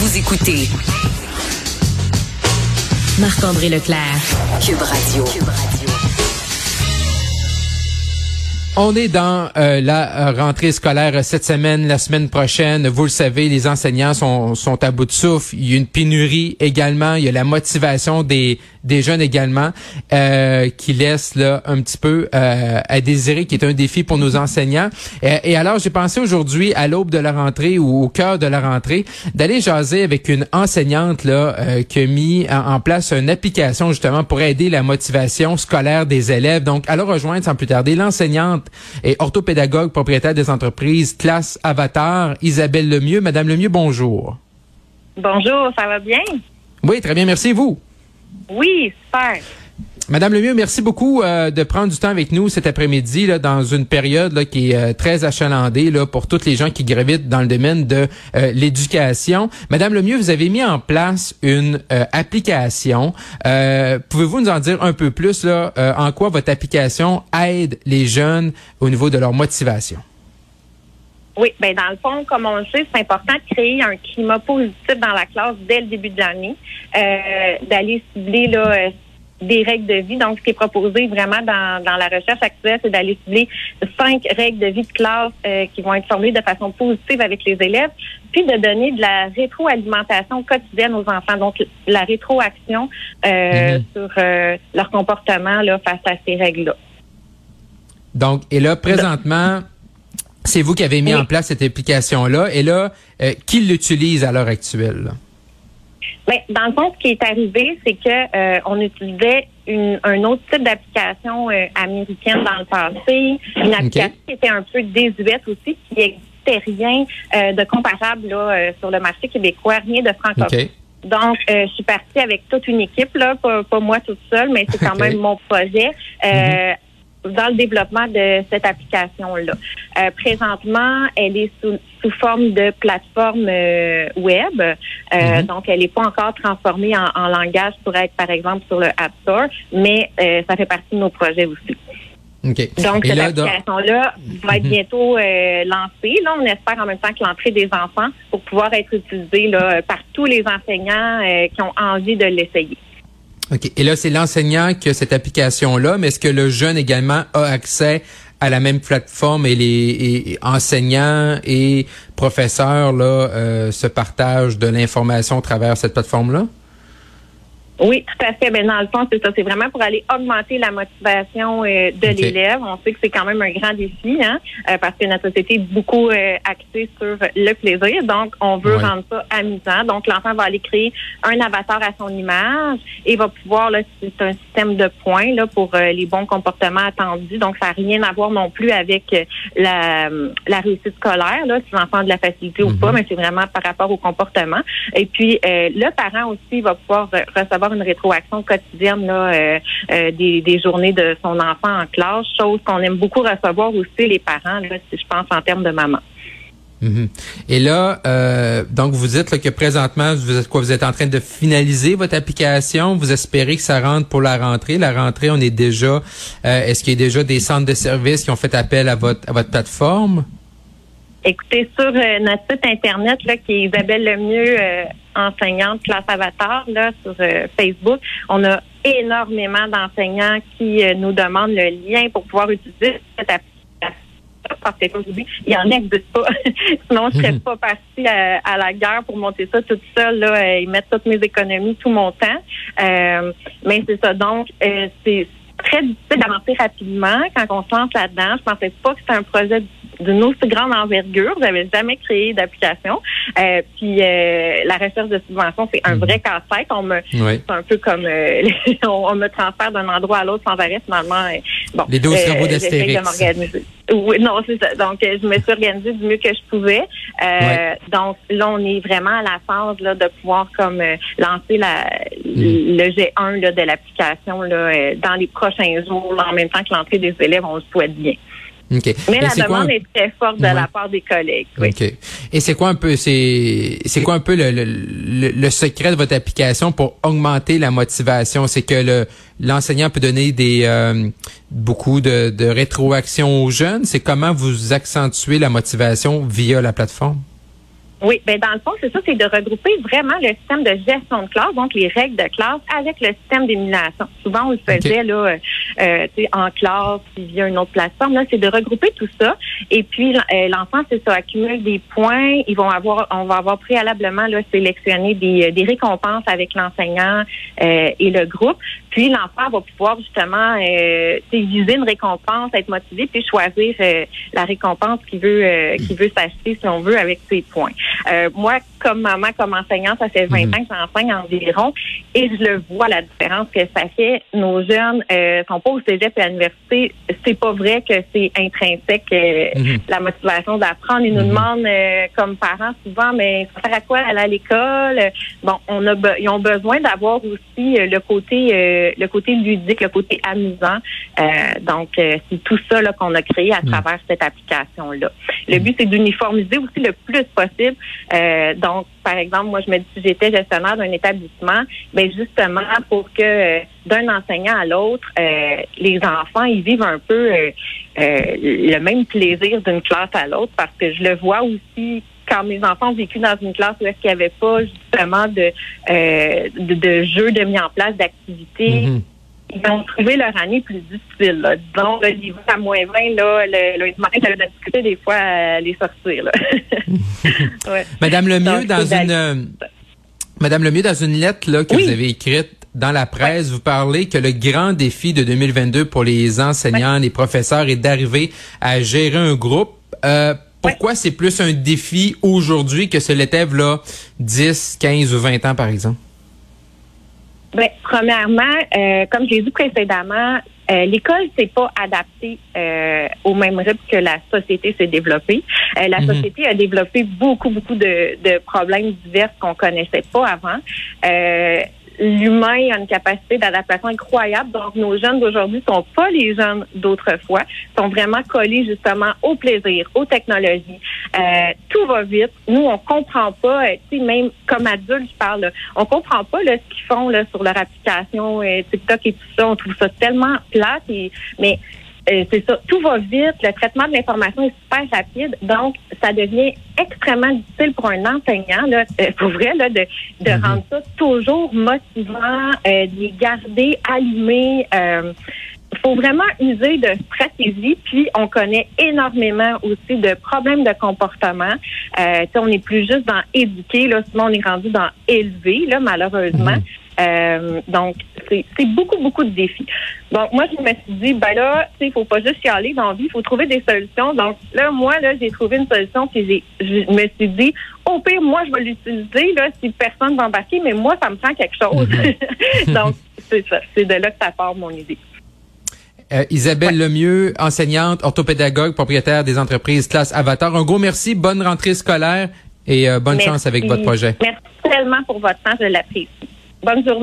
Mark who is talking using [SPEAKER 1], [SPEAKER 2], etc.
[SPEAKER 1] Vous écoutez Marc-André Leclerc, Cube Radio.
[SPEAKER 2] On est dans euh, la rentrée scolaire cette semaine, la semaine prochaine. Vous le savez, les enseignants sont, sont à bout de souffle. Il y a une pénurie également. Il y a la motivation des, des jeunes également euh, qui laisse là un petit peu euh, à désirer, qui est un défi pour nos enseignants. Et, alors, j'ai pensé aujourd'hui, à l'aube de la rentrée ou au cœur de la rentrée, d'aller jaser avec une enseignante là euh, qui a mis en, place une application justement pour aider la motivation scolaire des élèves. Donc, allons rejoindre sans plus tarder l'enseignante et orthopédagogue propriétaire des entreprises Classe Avatar, Isabelle Lemieux. Madame Lemieux, bonjour.
[SPEAKER 3] Bonjour, ça va bien?
[SPEAKER 2] Oui, très bien, merci. Vous?
[SPEAKER 3] Oui, super.
[SPEAKER 2] Madame Lemieux, merci beaucoup euh, de prendre du temps avec nous cet après-midi là, dans une période là, qui est euh, très achalandée là, pour toutes les gens qui gravitent dans le domaine de euh, l'éducation. Madame Lemieux, vous avez mis en place une application. Pouvez-vous nous en dire un peu plus là, en quoi votre application aide les jeunes au niveau de leur motivation?
[SPEAKER 3] Oui, ben dans le fond, comme on le sait, c'est important de créer un climat positif dans la classe dès le début de l'année, d'aller cibler là des règles de vie. Donc, ce qui est proposé vraiment dans, dans la recherche actuelle, c'est d'aller cibler cinq règles de vie de classe euh, qui vont être formulées de façon positive avec les élèves, puis de donner de la rétroalimentation quotidienne aux enfants. Donc, la rétroaction euh, mhm. sur euh, leur comportement là, face à ces règles-là.
[SPEAKER 2] Donc, et là, présentement, c'est vous qui avez mis en place cette application-là. Et là, qui l'utilise à l'heure actuelle?
[SPEAKER 3] Mais dans le fond, ce qui est arrivé, c'est que euh, on utilisait une, un autre type d'application euh, américaine dans le passé, une application qui était un peu désuète aussi, qui n'existait rien euh, de comparable là, sur le marché québécois, rien de francophone. Donc, je suis partie avec toute une équipe, là, pas, moi toute seule, mais c'est quand même mon projet. Mm-hmm dans le développement de cette application-là. Euh, présentement, elle est sous, sous forme de plateforme euh, web, euh, mhm. donc elle n'est pas encore transformée en, en, langage pour être, par exemple, sur le App Store, mais ça fait partie de nos projets aussi. Donc, cette application-là va être mhm. bientôt lancée. Là, on espère en même temps que l'entrée des enfants pour pouvoir être utilisée là, par tous les enseignants qui ont envie de l'essayer.
[SPEAKER 2] OK. Et là, c'est l'enseignant qui a cette application-là, mais est-ce que le jeune également a accès à la même plateforme et les enseignants et professeurs là, euh, se partagent de l'information à travers cette plateforme-là?
[SPEAKER 3] Oui, tout à fait. Ben, dans le fond, c'est ça. C'est vraiment pour aller augmenter la motivation euh, de l'élève. On sait que c'est quand même un grand défi, hein, euh, parce que notre société est beaucoup euh, axée sur le plaisir. Donc, on veut rendre ça amusant. Donc, l'enfant va aller créer un avatar à son image et va pouvoir, là, c'est un système de points là pour les bons comportements attendus. Donc, ça n'a rien à voir non plus avec la, la réussite scolaire, là, si l'enfant a de la facilité ou pas, mhm. mais c'est vraiment par rapport au comportement. Et puis, le parent aussi va pouvoir recevoir une rétroaction quotidienne là, euh, euh, des, journées de son enfant en classe, chose qu'on aime beaucoup recevoir aussi les parents, là, si je pense en termes de maman.
[SPEAKER 2] Mhm. Et là, euh, donc vous dites que présentement, vous êtes quoi? Vous êtes en train de finaliser votre application? Vous espérez que ça rentre pour la rentrée? La rentrée, on est déjà. Est-ce qu'il y a déjà des centres de services qui ont fait appel à votre à votre plateforme?
[SPEAKER 3] Écoutez, sur notre site internet là, qui est Isabelle Lemieux enseignante classe avatar là sur euh, Facebook. On a énormément d'enseignants qui euh, nous demandent le lien pour pouvoir utiliser cette application parce qu'aujourd'hui, il en existe pas. Sinon, je serais mhm. pas partie à, la guerre pour monter ça toute seule, là, et mettre toutes mes économies, tout mon temps. Euh, mais c'est ça. Donc, c'est très difficile d'avancer rapidement quand on se lance là-dedans. Je pensais pas que c'était un projet d'une aussi grande envergure. J'avais jamais créé d'application. Euh, puis euh, la recherche de subvention, c'est un mhm. vrai casse-tête. On me, c'est un peu comme euh, on, me transfère d'un endroit à l'autre sans arrêt. Finalement,
[SPEAKER 2] bon. Les deux travaux d'Astérix.
[SPEAKER 3] Oui, non, c'est ça. Donc, je me suis organisée du mieux que je pouvais. Donc, là, on est vraiment à la phase là, de pouvoir comme lancer la, mhm. le G1 là, de l'application là, dans les prochains jours, en même temps que l'entrée des élèves, on le souhaite bien. Mais la demande est très forte de la part des collègues. Oui.
[SPEAKER 2] Et c'est quoi un peu c'est c'est quoi un peu le, le, le, secret de votre application pour augmenter la motivation? C'est que le l'enseignant peut donner des euh, beaucoup de, de rétroaction aux jeunes. C'est comment vous accentuez la motivation via la plateforme?
[SPEAKER 3] Oui, ben dans le fond, c'est ça, c'est de regrouper vraiment le système de gestion de classe, donc les règles de classe, avec le système d'émulation. Souvent, on le faisait là, euh, en classe, puis via une autre plateforme. Là, c'est de regrouper tout ça. Et puis, euh, l'enfant, c'est ça, accumule des points. Ils vont avoir, on va avoir préalablement là sélectionné des, des récompenses avec l'enseignant euh, et le groupe. Puis, l'enfant va pouvoir justement euh, viser une récompense, être motivé, puis choisir euh, la récompense qu'il veut, qu'il veut s'acheter, si on veut, avec ses points. Euh, moi, comme maman, comme enseignante, ça fait 20 mhm. ans que j'enseigne environ et je le vois la différence que ça fait. Nos jeunes euh, sont pas au cégep et à l'université. C'est pas vrai que c'est intrinsèque euh, mhm. la motivation d'apprendre. Ils nous mhm. demandent euh, comme parents souvent, mais ça sert à quoi aller à l'école? Bon, on a ils ont besoin d'avoir aussi le côté le côté ludique, le côté amusant. donc c'est tout ça qu'on a créé à travers cette application là. Le but c'est d'uniformiser aussi le plus possible euh, donc, par exemple, moi, je me dis, si j'étais gestionnaire d'un établissement, mais ben, justement pour que euh, d'un enseignant à l'autre, euh, les enfants, ils vivent un peu le même plaisir d'une classe à l'autre, parce que je le vois aussi quand mes enfants ont vécu dans une classe où est-ce qu'il n'y avait pas justement de, de, de jeux de mis en place, d'activités. Mm-hmm ils ont trouvé leur année plus difficile. Là. Disons, le niveau à moins 20, là, le, le matin, j'avais de la difficulté des fois à les sortir. Là.
[SPEAKER 2] ouais. Madame Lemieux, dans une euh, Madame Lemieux, dans une lettre là, que vous avez écrite dans la presse, vous parlez que le grand défi de 2022 pour les enseignants, les professeurs est d'arriver à gérer un groupe. Euh, pourquoi c'est plus un défi aujourd'hui que ce l'était là 10, 15 ou 20 ans, par exemple?
[SPEAKER 3] Ben, premièrement, euh, comme je l'ai dit précédemment, euh, l'école s'est pas adaptée euh, au même rythme que la société s'est développée. Euh, la mhm. société a développé beaucoup, beaucoup de, de problèmes divers qu'on connaissait pas avant l'humain a une capacité d'adaptation incroyable. Donc, nos jeunes d'aujourd'hui sont pas les jeunes d'autrefois, sont vraiment collés justement au plaisir, aux technologies. Euh, tout va vite. Nous, on comprend pas, euh, tu sais, même comme adultes, je parle, on comprend pas là, ce qu'ils font là, sur leur application euh, TikTok et tout ça. On trouve ça tellement plate. Et, mais euh, c'est ça, tout va vite, le traitement de l'information est super rapide, donc ça devient extrêmement difficile pour un enseignant, là, euh, pour vrai, là, de, de mhm. rendre ça toujours motivant, euh, de les garder allumés. il faut vraiment user de stratégie, puis on connaît énormément aussi de problèmes de comportement. Euh, on n'est plus juste dans éduquer, là, sinon on est rendu dans élever, là, malheureusement. Mhm. Euh, donc, c'est beaucoup, beaucoup de défis. Donc, moi, je me suis dit, ben là, il faut pas juste y aller dans la vie, il faut trouver des solutions. Donc, là, moi, là, j'ai trouvé une solution, puis je me suis dit, au pire, moi, je vais l'utiliser, là, si personne va embarquer, mais moi, ça me prend quelque chose. Mhm. Donc, c'est ça. C'est de là que ça part mon idée.
[SPEAKER 2] Euh, Isabelle Lemieux, enseignante, orthopédagogue, propriétaire des entreprises Classe Avatar. Un gros merci, bonne rentrée scolaire et euh, bonne chance avec votre projet.
[SPEAKER 3] Merci tellement pour votre temps, je l'apprécie. Bonne journée.